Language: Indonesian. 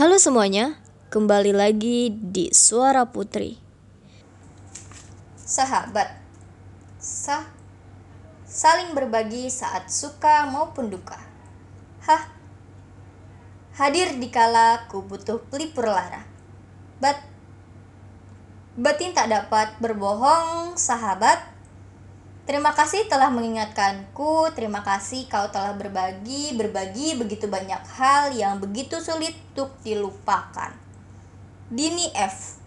Halo semuanya, kembali lagi di Suara Putri. Sahabat, sah, saling berbagi saat suka maupun duka. Hah, hadir di kala ku butuh pelipur lara. Bat, batin tak dapat berbohong, sahabat. Terima kasih telah mengingatkanku, terima kasih kau telah berbagi, berbagi begitu banyak hal yang begitu sulit untuk dilupakan. Dini F.